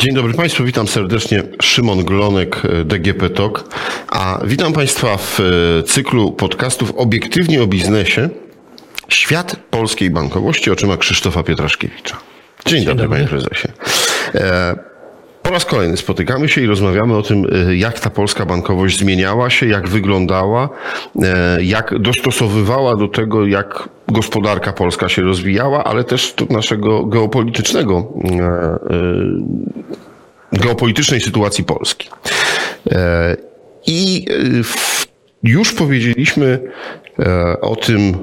Dzień dobry Państwu, witam serdecznie. Szymon Glonek, DGP TOK, a witam Państwa w cyklu podcastów Obiektywnie o biznesie. Świat polskiej bankowości oczyma Krzysztofa Pietraszkiewicza. Dzień, Dzień dobry, dobry, panie prezesie. E, po raz kolejny spotykamy się i rozmawiamy o tym, e, jak ta polska bankowość zmieniała się, jak wyglądała, e, jak dostosowywała do tego, jak gospodarka polska się rozwijała, ale też do naszego geopolitycznego, geopolitycznej sytuacji Polski. I już powiedzieliśmy o tym,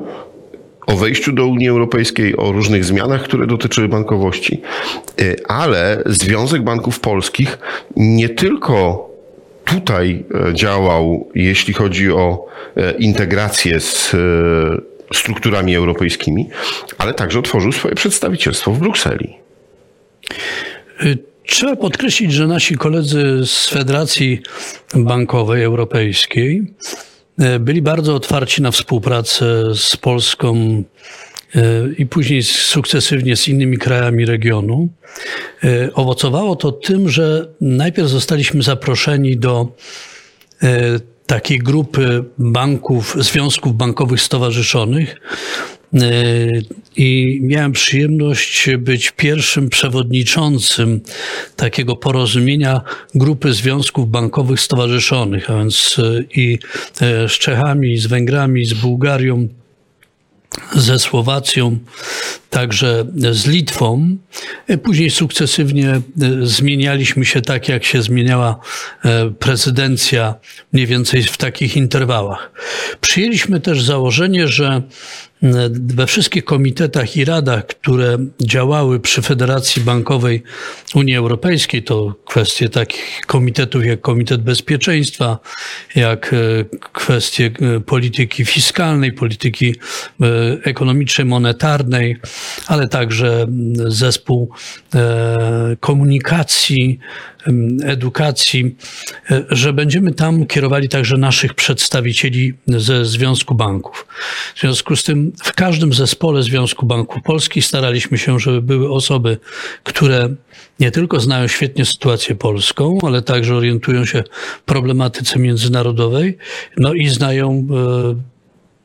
o wejściu do Unii Europejskiej, o różnych zmianach, które dotyczyły bankowości, y, ale Związek Banków Polskich nie tylko tutaj e, działał, jeśli chodzi o e, integrację z e, strukturami europejskimi, ale także otworzył swoje przedstawicielstwo w Brukseli. Y, trzeba podkreślić, że nasi koledzy z Federacji Bankowej Europejskiej byli bardzo otwarci na współpracę z Polską e, i później sukcesywnie z innymi krajami regionu. E, owocowało to tym, że najpierw zostaliśmy zaproszeni do takiej grupy banków, związków bankowych stowarzyszonych, E, i miałem przyjemność być pierwszym przewodniczącym takiego porozumienia grupy związków bankowych stowarzyszonych, a więc e, i e, z Czechami, z Węgrami, z Bułgarią, ze Słowacją, także z Litwą. Później sukcesywnie zmienialiśmy się tak, jak się zmieniała prezydencja, mniej więcej w takich interwałach. Przyjęliśmy też założenie, że we wszystkich komitetach i radach, które działały przy Federacji Bankowej Unii Europejskiej, to kwestie takich komitetów jak Komitet Bezpieczeństwa, jak e, kwestie e, polityki fiskalnej, polityki e, ekonomicznej, monetarnej, ale także zespół komunikacji, edukacji, że będziemy tam kierowali także naszych przedstawicieli ze Związku Banków. W związku z tym w każdym zespole Związku Banków Polskich staraliśmy się, żeby były osoby, które nie tylko znają świetnie sytuację polską, ale także orientują się w problematyce międzynarodowej, no i znają e,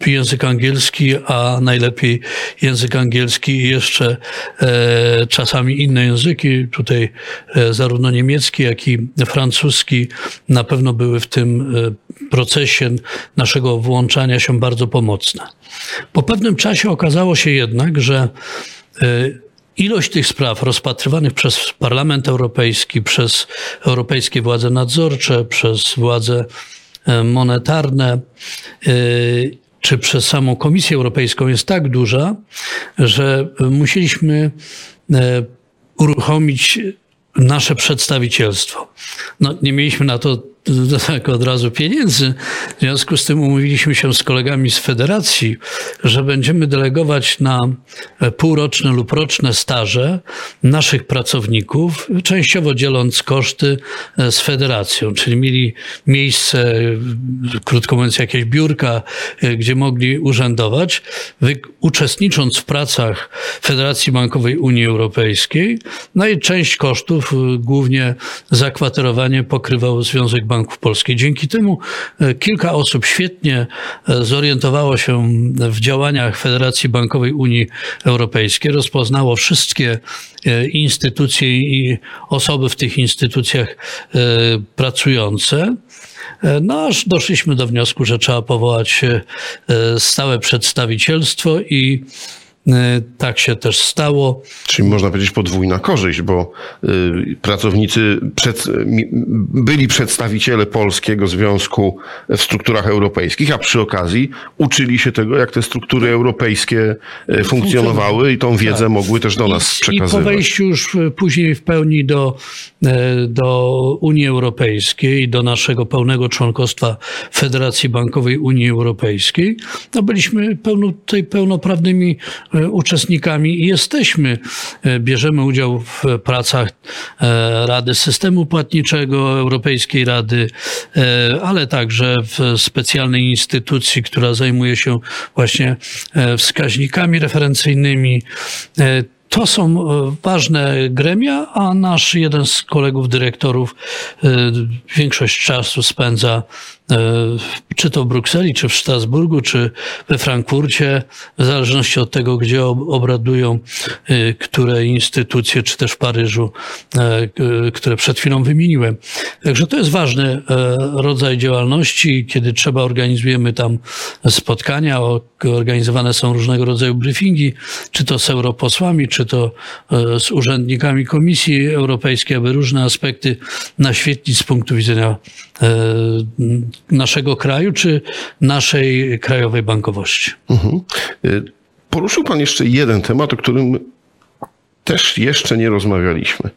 język angielski, a najlepiej język angielski i jeszcze e, czasami inne języki. Tutaj e, zarówno niemiecki, jak i francuski na pewno były w tym e, procesie naszego włączania się bardzo pomocne. Po pewnym czasie okazało się jednak, że e, ilość tych spraw rozpatrywanych przez Parlament Europejski, przez europejskie władze nadzorcze, przez władze e, monetarne e, czy przez samą Komisję Europejską jest tak duża, że musieliśmy uruchomić nasze przedstawicielstwo. No, nie mieliśmy na to tak od razu pieniędzy. W związku z tym umówiliśmy się z kolegami z federacji, że będziemy delegować na półroczne lub roczne staże naszych pracowników, częściowo dzieląc koszty e, z federacją, czyli mieli miejsce, krótko mówiąc, jakieś biurka, e, gdzie mogli urzędować, uczestnicząc w pracach Federacji Bankowej Unii Europejskiej. No i część kosztów, e, głównie zakwaterowanie, pokrywał Związek Banków Polskich. Dzięki temu e, kilka osób świetnie e, zorientowało się w działaniach Federacji Bankowej Unii Europejskiej, rozpoznało wszystkie e, instytucje i osoby w tych instytucjach pracujące. No aż doszliśmy do wniosku, że trzeba powołać stałe przedstawicielstwo i tak się też stało. Czyli można powiedzieć podwójna korzyść, bo y, pracownicy przed, byli przedstawiciele Polskiego Związku w strukturach europejskich, a przy okazji uczyli się tego, jak te struktury europejskie e, funkcjonowały i tą wiedzę tak. mogły też do nas przekazywać. I po wejściu już później w pełni do, e, do Unii Europejskiej, do naszego pełnego członkostwa Federacji Bankowej Unii Europejskiej, no byliśmy pełno, tutaj pełnoprawnymi E, uczestnikami i jesteśmy. E, bierzemy udział w pracach e, Rady Systemu Płatniczego, Europejskiej Rady, ale także w specjalnej instytucji, która zajmuje się właśnie wskaźnikami referencyjnymi to są e, ważne gremia, a nasz jeden z kolegów dyrektorów e, większość czasu spędza e, czy to w Brukseli, czy w Strasburgu, czy we Frankfurcie, w zależności od tego, gdzie ob- obradują które instytucje, czy też w Paryżu, które przed chwilą wymieniłem. Także to jest ważny rodzaj działalności. Kiedy trzeba, organizujemy tam spotkania, organizowane są różnego rodzaju briefingi, czy to z europosłami, czy to e, z urzędnikami Komisji Europejskiej, aby różne aspekty naświetlić z punktu widzenia e, naszego kraju, czy naszej krajowej bankowości. Mhm. Y, Poruszył Pan jeszcze jeden temat, o którym też jeszcze nie rozmawialiśmy.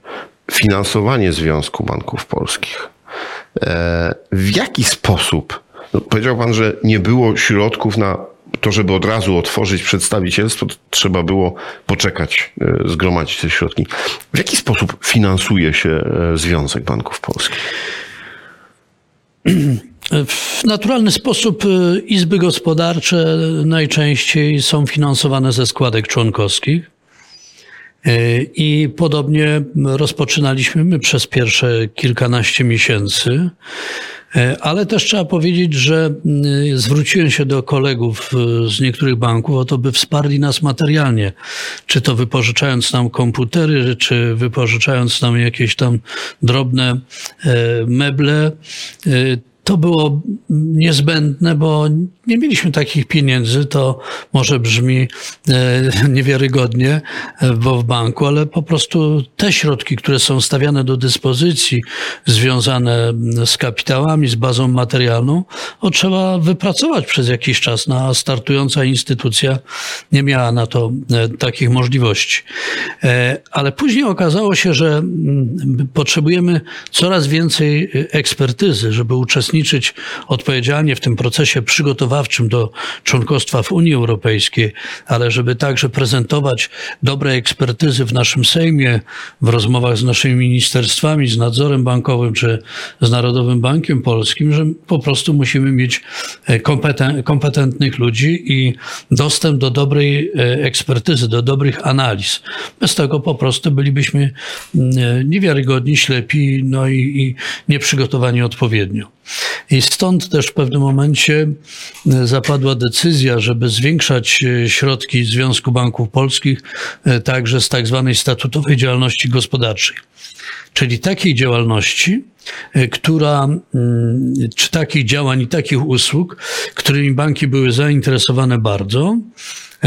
Finansowanie Związku Banków Polskich. E, W jaki sposób? No, powiedział Pan, że nie było środków na to, żeby od razu otworzyć przedstawicielstwo, trzeba było poczekać, e, zgromadzić te środki. W jaki sposób finansuje się e, Związek Banków Polskich? W naturalny sposób y, izby gospodarcze najczęściej są finansowane ze składek członkowskich. I podobnie rozpoczynaliśmy my przez pierwsze kilkanaście miesięcy. Y, Ale też trzeba powiedzieć, że y, zwróciłem się do kolegów y, z niektórych banków o to, by wsparli nas materialnie. Czy to wypożyczając nam komputery, czy wypożyczając nam jakieś tam drobne meble. To było niezbędne, bo nie mieliśmy takich pieniędzy. To może brzmi e, niewiarygodnie, e, bo w banku, ale po prostu te środki, które są stawiane do dyspozycji, związane z kapitałami, z bazą materialną, o, trzeba wypracować przez jakiś czas. No, a startująca instytucja nie miała na to e, takich możliwości. Ale później okazało się, że potrzebujemy coraz więcej ekspertyzy, żeby uczestniczyć odpowiedzialnie w tym procesie przygotowawczym do członkostwa w Unii Europejskiej, ale żeby także prezentować dobre ekspertyzy w naszym Sejmie, w rozmowach z naszymi ministerstwami, z nadzorem bankowym czy z Narodowym Bankiem Polskim, że po prostu musimy mieć e, kompeten- kompetentnych ludzi i dostęp do dobrej e, ekspertyzy, do dobrych analiz. Bez tego po prostu bylibyśmy mm, e, niewiarygodni, ślepi, no i, i nieprzygotowani odpowiednio. I stąd też w pewnym momencie e, zapadła decyzja, żeby zwiększać e, środki Związku Banków Polskich e, także z tak zwanej statutowej działalności gospodarczej. Czyli takiej działalności, która, mm, czy takich działań i takich usług, którymi banki były zainteresowane bardzo,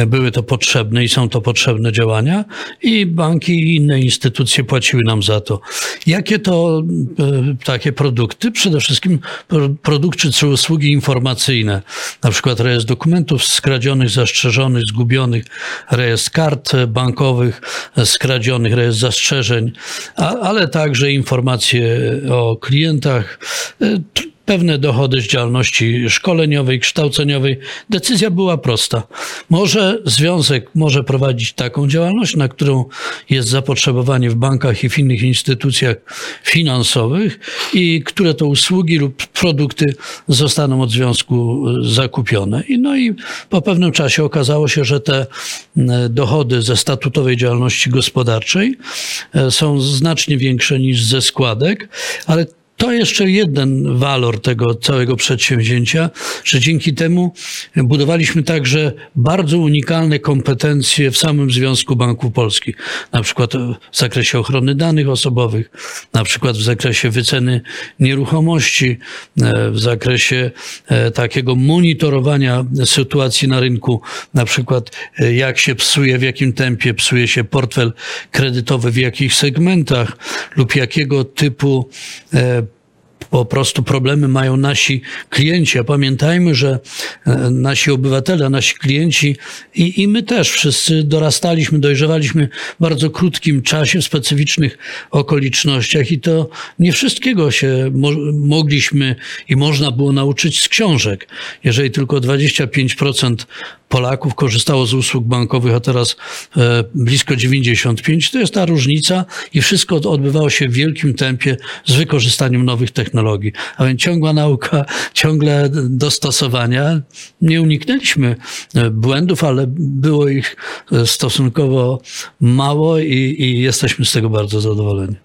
były to potrzebne i są to potrzebne działania i banki i inne instytucje płaciły nam za to. Jakie to e, takie produkty? Przede wszystkim pro- produkty czy usługi informacyjne, na przykład rejestr dokumentów skradzionych, zastrzeżonych, zgubionych, rejestr kart bankowych e, skradzionych, rejestr zastrzeżeń, ale także informacje o klientach, e, pewne dochody z działalności szkoleniowej, kształceniowej. Decyzja była prosta. Może związek może prowadzić taką działalność, na którą jest zapotrzebowanie w bankach i w innych instytucjach finansowych i które to usługi lub produkty zostaną od związku e, zakupione. I no i po pewnym czasie okazało się, że te m, dochody ze statutowej działalności gospodarczej e, są znacznie większe niż ze składek, ale to jeszcze jeden walor tego całego przedsięwzięcia, że dzięki temu budowaliśmy także bardzo unikalne kompetencje w samym Związku Banków Polskich. Na przykład w zakresie ochrony danych osobowych, na przykład w zakresie wyceny nieruchomości, e, w zakresie e, takiego monitorowania sytuacji na rynku, na przykład e, jak się psuje, w jakim tempie psuje się portfel kredytowy, w jakich segmentach lub jakiego typu po prostu problemy mają nasi klienci. A pamiętajmy, że e, nasi obywatele, nasi klienci i, i my też wszyscy dorastaliśmy, dojrzewaliśmy w bardzo krótkim czasie, w specyficznych okolicznościach i to nie wszystkiego się mo mogliśmy i można było nauczyć z książek. Jeżeli tylko 25% Polaków korzystało z usług bankowych, a teraz e, blisko 95. To jest ta różnica i wszystko odbywało się w wielkim tempie z wykorzystaniem nowych technologii. A więc ciągła nauka, ciągle dostosowania. Nie uniknęliśmy e, błędów, ale było ich e, stosunkowo mało i, i jesteśmy z tego bardzo zadowoleni.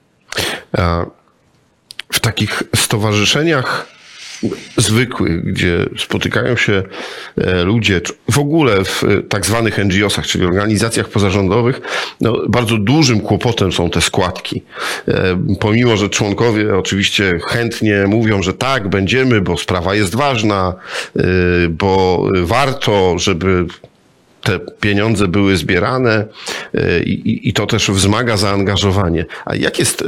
W takich stowarzyszeniach zwykłych, gdzie spotykają się e, ludzie, w ogóle w e, tak zwanych NGO-sach, czyli organizacjach pozarządowych, no, bardzo dużym kłopotem są te składki. E, Pomimo, że członkowie oczywiście chętnie mówią, że tak, będziemy, bo sprawa jest ważna, bo warto, żeby te pieniądze były zbierane e, i, i to też wzmaga zaangażowanie. A jak jest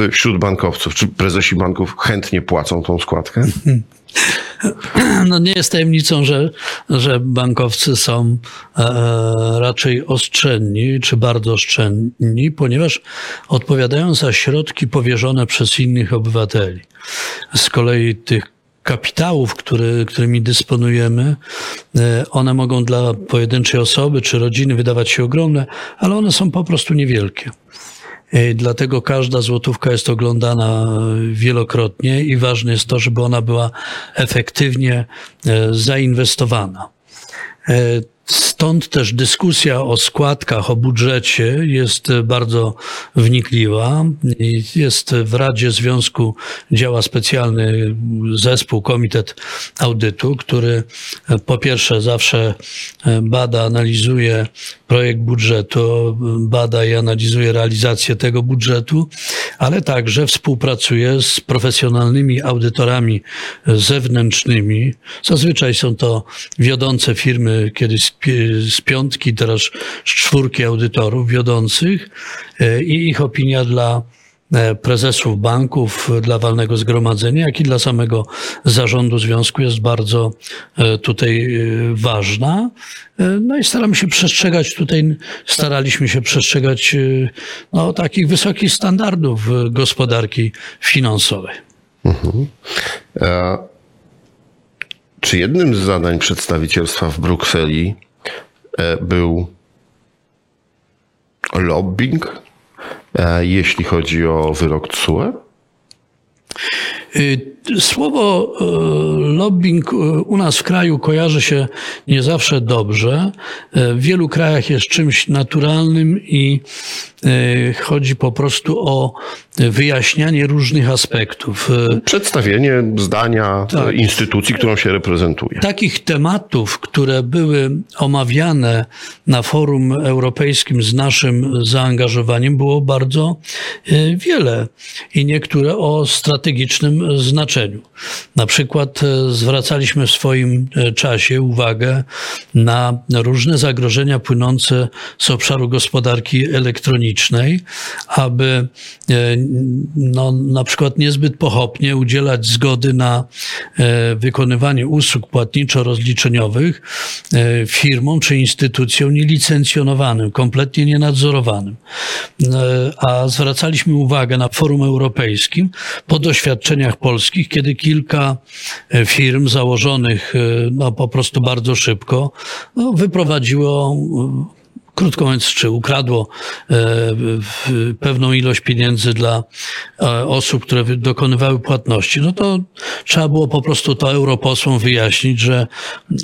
e, wśród bankowców? Czy prezesi banków chętnie płacą tą składkę? No nie jest tajemnicą, że, że bankowcy są e, raczej oszczędni, czy bardzo oszczędni, ponieważ odpowiadają za środki powierzone przez innych obywateli. Z kolei tych kapitałów, który, którymi dysponujemy, e, one mogą dla pojedynczej osoby czy rodziny wydawać się ogromne, ale one są po prostu niewielkie. I Dlatego każda złotówka jest oglądana wielokrotnie i ważne jest to, żeby ona była efektywnie e, zainwestowana. Stąd też dyskusja o składkach, o budżecie jest e, bardzo wnikliwa. Jest w Radzie Związku działa specjalny zespół, komitet audytu, który e, po pierwsze zawsze e, bada, analizuje projekt budżetu, bada i analizuje realizację tego budżetu, ale także współpracuje z profesjonalnymi audytorami zewnętrznymi. Zazwyczaj są to wiodące firmy, kiedyś z pi- z piątki, teraz z czwórki audytorów wiodących e, i ich opinia dla e, prezesów banków, dla walnego zgromadzenia, jak i dla samego zarządu związku jest bardzo e, tutaj ważna. No i staramy się przestrzegać tutaj, staraliśmy się przestrzegać no, takich wysokich standardów gospodarki finansowej. E, Czy jednym z zadań przedstawicielstwa w Brukseli był lobbying, e, jeśli chodzi o wyrok TSUE? Y, Słowo e, lobbying e, u nas w kraju kojarzy się nie zawsze dobrze. E, W wielu krajach jest czymś naturalnym i e, chodzi po prostu o wyjaśnianie różnych aspektów. E, Przedstawienie zdania e, instytucji, którą się reprezentuje. Takich tematów, które były omawiane na forum europejskim z naszym zaangażowaniem, było bardzo e, wiele i niektóre o strategicznym znaczeniu. Na przykład zwracaliśmy w swoim czasie uwagę na różne zagrożenia płynące z obszaru gospodarki elektronicznej, aby e, no, na przykład niezbyt pochopnie udzielać zgody na e, wykonywanie usług płatniczo-rozliczeniowych e, firmom czy instytucjom nielicencjonowanym, kompletnie nienadzorowanym. A zwracaliśmy uwagę na forum europejskim po doświadczeniach polskich, kiedy kilka firm założonych no, po prostu bardzo szybko no, wyprowadziło krótko mówiąc, czy ukradło e, pewną ilość pieniędzy dla e, osób, które dokonywały płatności, no to trzeba było po prostu to europosłom wyjaśnić, że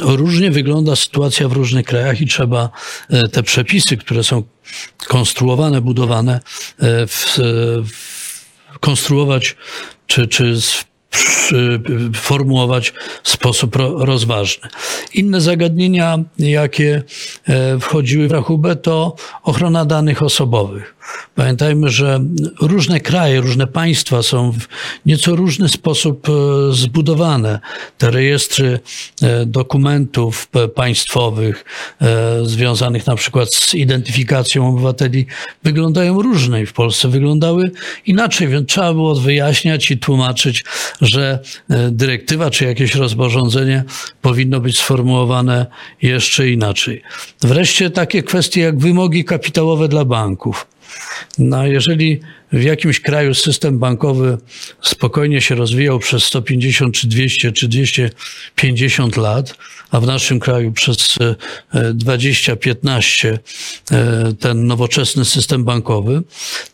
różnie wygląda sytuacja w różnych krajach i trzeba e, te przepisy, które są konstruowane, budowane, w, w, konstruować czy, czy formułować w sposób ro, rozważny. Inne zagadnienia, jakie e, wchodziły w rachubę, to ochrona danych osobowych. Pamiętajmy, że różne kraje, różne państwa są w nieco różny sposób e, zbudowane. Te rejestry e, dokumentów p- państwowych e, związanych na przykład z identyfikacją obywateli wyglądają różnie i w Polsce wyglądały inaczej, więc trzeba było wyjaśniać i tłumaczyć, że e, dyrektywa czy jakieś rozporządzenie powinno być sformułowane jeszcze inaczej. Wreszcie takie kwestie jak wymogi kapitałowe dla banków. No, jeżeli w jakimś kraju system bankowy spokojnie się rozwijał przez 150 czy 200 czy 250 lat, a w naszym kraju przez 20-15 e, ten nowoczesny system bankowy,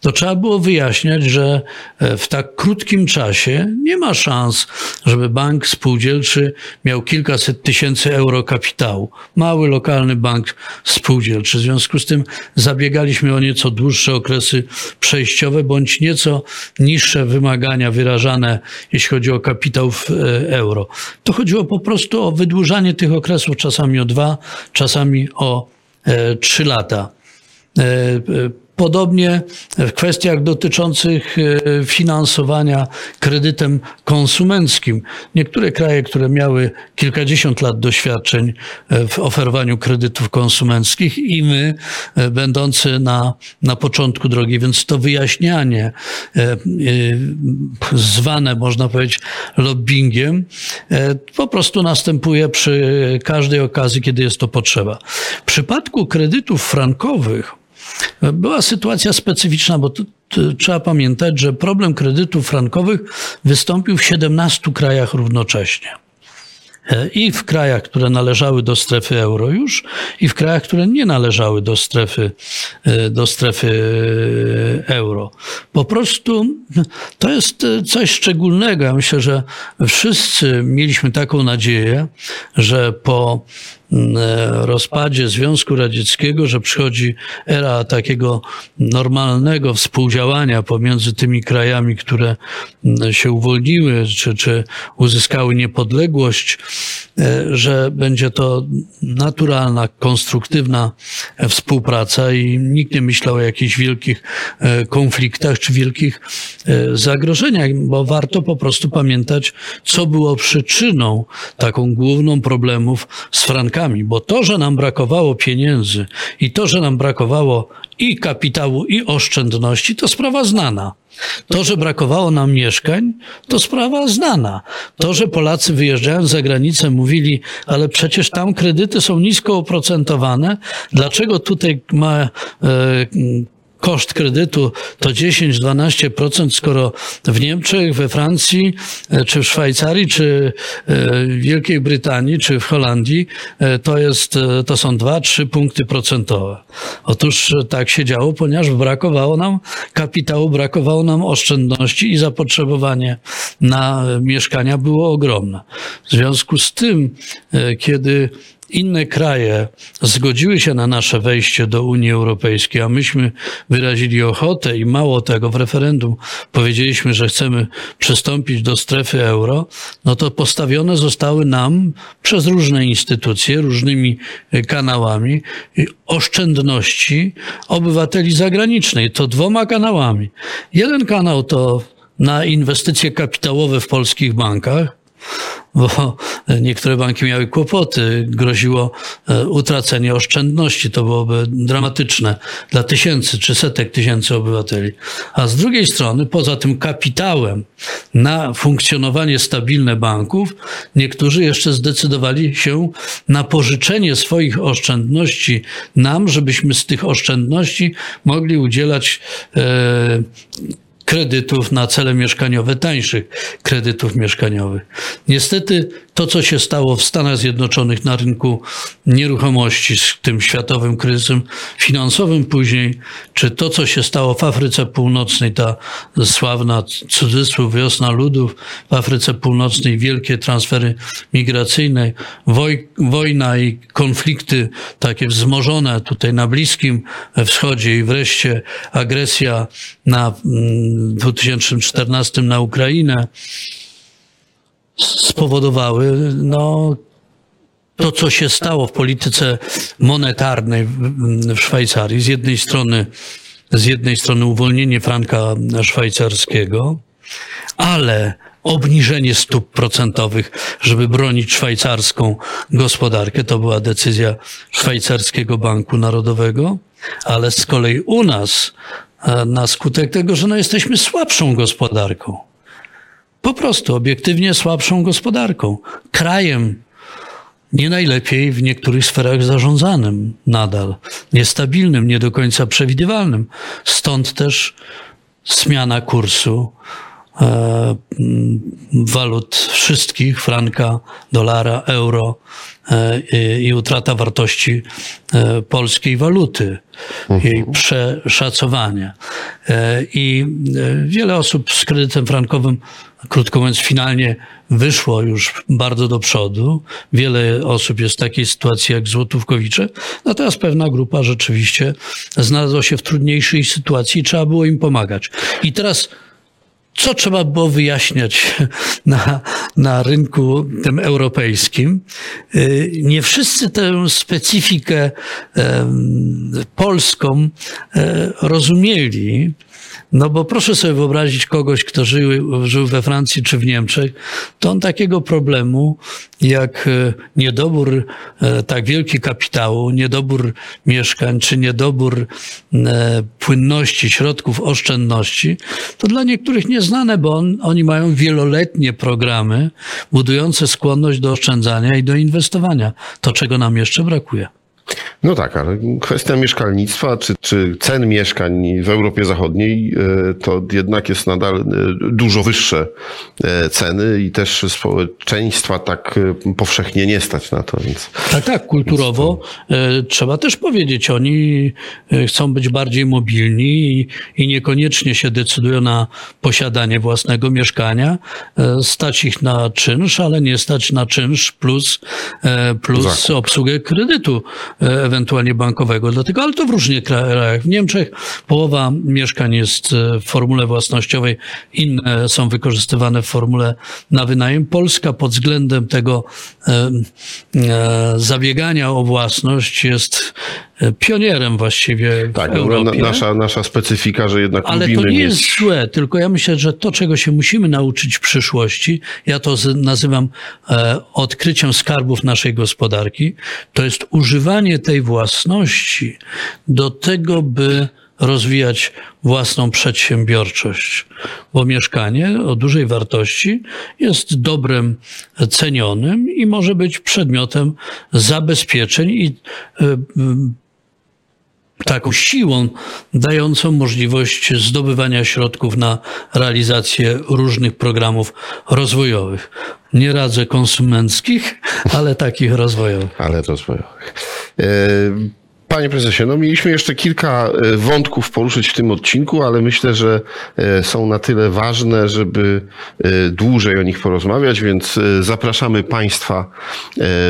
to trzeba było wyjaśniać, że e, w tak krótkim czasie nie ma szans, żeby bank spółdzielczy miał kilkaset tysięcy euro kapitału. Mały, lokalny bank spółdzielczy. W związku z tym zabiegaliśmy o nieco dłuższe okresy przejściowe, bądź nieco niższe wymagania wyrażane, jeśli chodzi o kapitał w e, euro. To chodziło po prostu o wydłużanie tych okresów, czasami o dwa, czasami o e, trzy lata. Podobnie w kwestiach dotyczących e, finansowania kredytem konsumenckim. Niektóre kraje, które miały kilkadziesiąt lat doświadczeń e, w oferowaniu kredytów konsumenckich i my, e, będący na, na początku drogi, więc to wyjaśnianie, zwane można powiedzieć lobbyingiem, po prostu następuje przy każdej okazji, kiedy jest to potrzeba. W przypadku kredytów frankowych, była sytuacja specyficzna, bo tu, tu, trzeba pamiętać, że problem kredytów frankowych wystąpił w 17 krajach równocześnie. E, I w krajach, które należały do strefy euro już, i w krajach, które nie należały do strefy, e, do strefy e, euro. Po prostu to jest coś szczególnego. Ja myślę, że wszyscy mieliśmy taką nadzieję, że po rozpadzie Związku Radzieckiego, że przychodzi era takiego normalnego współdziałania pomiędzy tymi krajami, które się uwolniły czy, czy uzyskały niepodległość, e, że będzie to naturalna, konstruktywna współpraca i nikt nie myślał o jakichś wielkich e, konfliktach czy wielkich zagrożeniach, bo warto po prostu pamiętać, co było przyczyną taką główną problemów z frankami bo to, że nam brakowało pieniędzy i to, że nam brakowało i kapitału, i oszczędności, to sprawa znana. To, że brakowało nam mieszkań, to sprawa znana. To, że Polacy wyjeżdżając za granicę mówili, ale przecież tam kredyty są nisko oprocentowane, dlaczego tutaj ma e, koszt kredytu to 10-12%, skoro w Niemczech, we Francji, e, czy w Szwajcarii, czy e, w Wielkiej Brytanii, czy w Holandii e, to, jest, to są 2-3 punkty procentowe. Otóż tak się działo, ponieważ brakowało nam kapitału, brakowało nam oszczędności i zapotrzebowanie na mieszkania było ogromne. W związku z tym, kiedy inne kraje zgodziły się na nasze wejście do Unii Europejskiej, a myśmy wyrazili ochotę i mało tego w referendum powiedzieliśmy, że chcemy przystąpić do strefy euro, no to postawione zostały nam przez różne instytucje, różnymi kanałami oszczędności obywateli zagranicznej. To dwoma kanałami. Jeden kanał to na inwestycje kapitałowe w polskich bankach, bo niektóre banki miały kłopoty, groziło e, utracenie oszczędności. To byłoby dramatyczne dla tysięcy czy setek tysięcy obywateli. A z drugiej strony, poza tym kapitałem na funkcjonowanie stabilne banków, niektórzy jeszcze zdecydowali się na pożyczenie swoich oszczędności nam, żebyśmy z tych oszczędności mogli udzielać e, kredytów na cele mieszkaniowe, tańszych kredytów mieszkaniowych. Niestety to, co się stało w Stanach Zjednoczonych na rynku nieruchomości z tym światowym kryzysem finansowym później, czy to, co się stało w Afryce Północnej, ta sławna cudzysłów wiosna ludów w Afryce Północnej, wielkie transfery migracyjne, woj, wojna i konflikty takie wzmożone tutaj na Bliskim Wschodzie i wreszcie agresja na mm, w 2014 na Ukrainę spowodowały no, to, co się stało w polityce monetarnej w Szwajcarii. Z jednej strony, z jednej strony uwolnienie franka szwajcarskiego, ale obniżenie stóp procentowych, żeby bronić szwajcarską gospodarkę. To była decyzja Szwajcarskiego Banku Narodowego, ale z kolei u nas na skutek tego, że no jesteśmy słabszą gospodarką. Po prostu obiektywnie słabszą gospodarką. Krajem nie najlepiej w niektórych sferach zarządzanym nadal, niestabilnym, nie do końca przewidywalnym. Stąd też zmiana kursu walut wszystkich, franka, dolara, euro e, i, utrata wartości e, polskiej waluty, jej przeszacowanie. E, I e, wiele osób z kredytem frankowym, krótko mówiąc, finalnie wyszło już bardzo do przodu. Wiele osób jest w takiej sytuacji jak złotówkowicze, natomiast pewna grupa rzeczywiście znalazła się w trudniejszej sytuacji i trzeba było im pomagać. I teraz co trzeba było wyjaśniać na, na rynku tym europejskim? Y, Nie wszyscy tę specyfikę polską e, rozumieli. No bo proszę sobie wyobrazić kogoś, kto żył, żył we Francji czy w Niemczech, to on takiego problemu jak e, niedobór e, tak wielki kapitału, niedobór mieszkań czy niedobór e, płynności, środków oszczędności, to dla niektórych nieznane, bo on, oni mają wieloletnie programy budujące skłonność do oszczędzania i do inwestowania. To, czego nam jeszcze brakuje. No tak, ale kwestia mieszkalnictwa czy, czy cen mieszkań w Europie Zachodniej e, to jednak jest nadal e, dużo wyższe e, ceny i też społeczeństwa tak powszechnie nie stać na to, więc Tak, tak, kulturowo e, trzeba też powiedzieć, oni chcą być bardziej mobilni i, i niekoniecznie się decydują na posiadanie własnego mieszkania. Stać ich na czynsz, ale nie stać na czynsz plus, plus obsługę kredytu ewentualnie bankowego. Dlatego, ale to w różnych krajach. W Niemczech połowa mieszkań jest e, w formule własnościowej, inne są wykorzystywane w formule na wynajem. Polska pod względem tego e, e, zabiegania o własność jest pionierem właściwie w tak, na, Europie. nasza, nasza specyfika, że jednak Ale lubimy to nie mieć... jest złe, tylko ja myślę, że to, czego się musimy nauczyć w przyszłości, ja to nazywam e, odkryciem skarbów naszej gospodarki, to jest używanie tej własności do tego, by rozwijać własną przedsiębiorczość. Bo mieszkanie o dużej wartości jest dobrem cenionym i może być przedmiotem zabezpieczeń i e, taką siłą dającą możliwość zdobywania środków na realizację różnych programów rozwojowych. Nie radzę konsumenckich, ale takich rozwojowych. ale rozwojowych. E, Panie prezesie, no mieliśmy jeszcze kilka e, wątków poruszyć w tym odcinku, ale myślę, że e, są na tyle ważne, żeby dłużej o nich porozmawiać, więc zapraszamy Państwa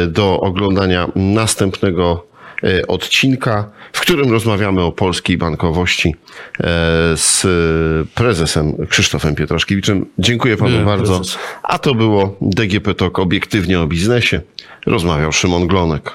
do oglądania następnego odcinka, w którym rozmawiamy o polskiej bankowości e, z prezesem Krzysztofem Pietraszkiewiczem. Dziękuję Panu Byłem bardzo. prezesem. A to było DGP Talk obiektywnie o biznesie. Rozmawiał Szymon Glonek.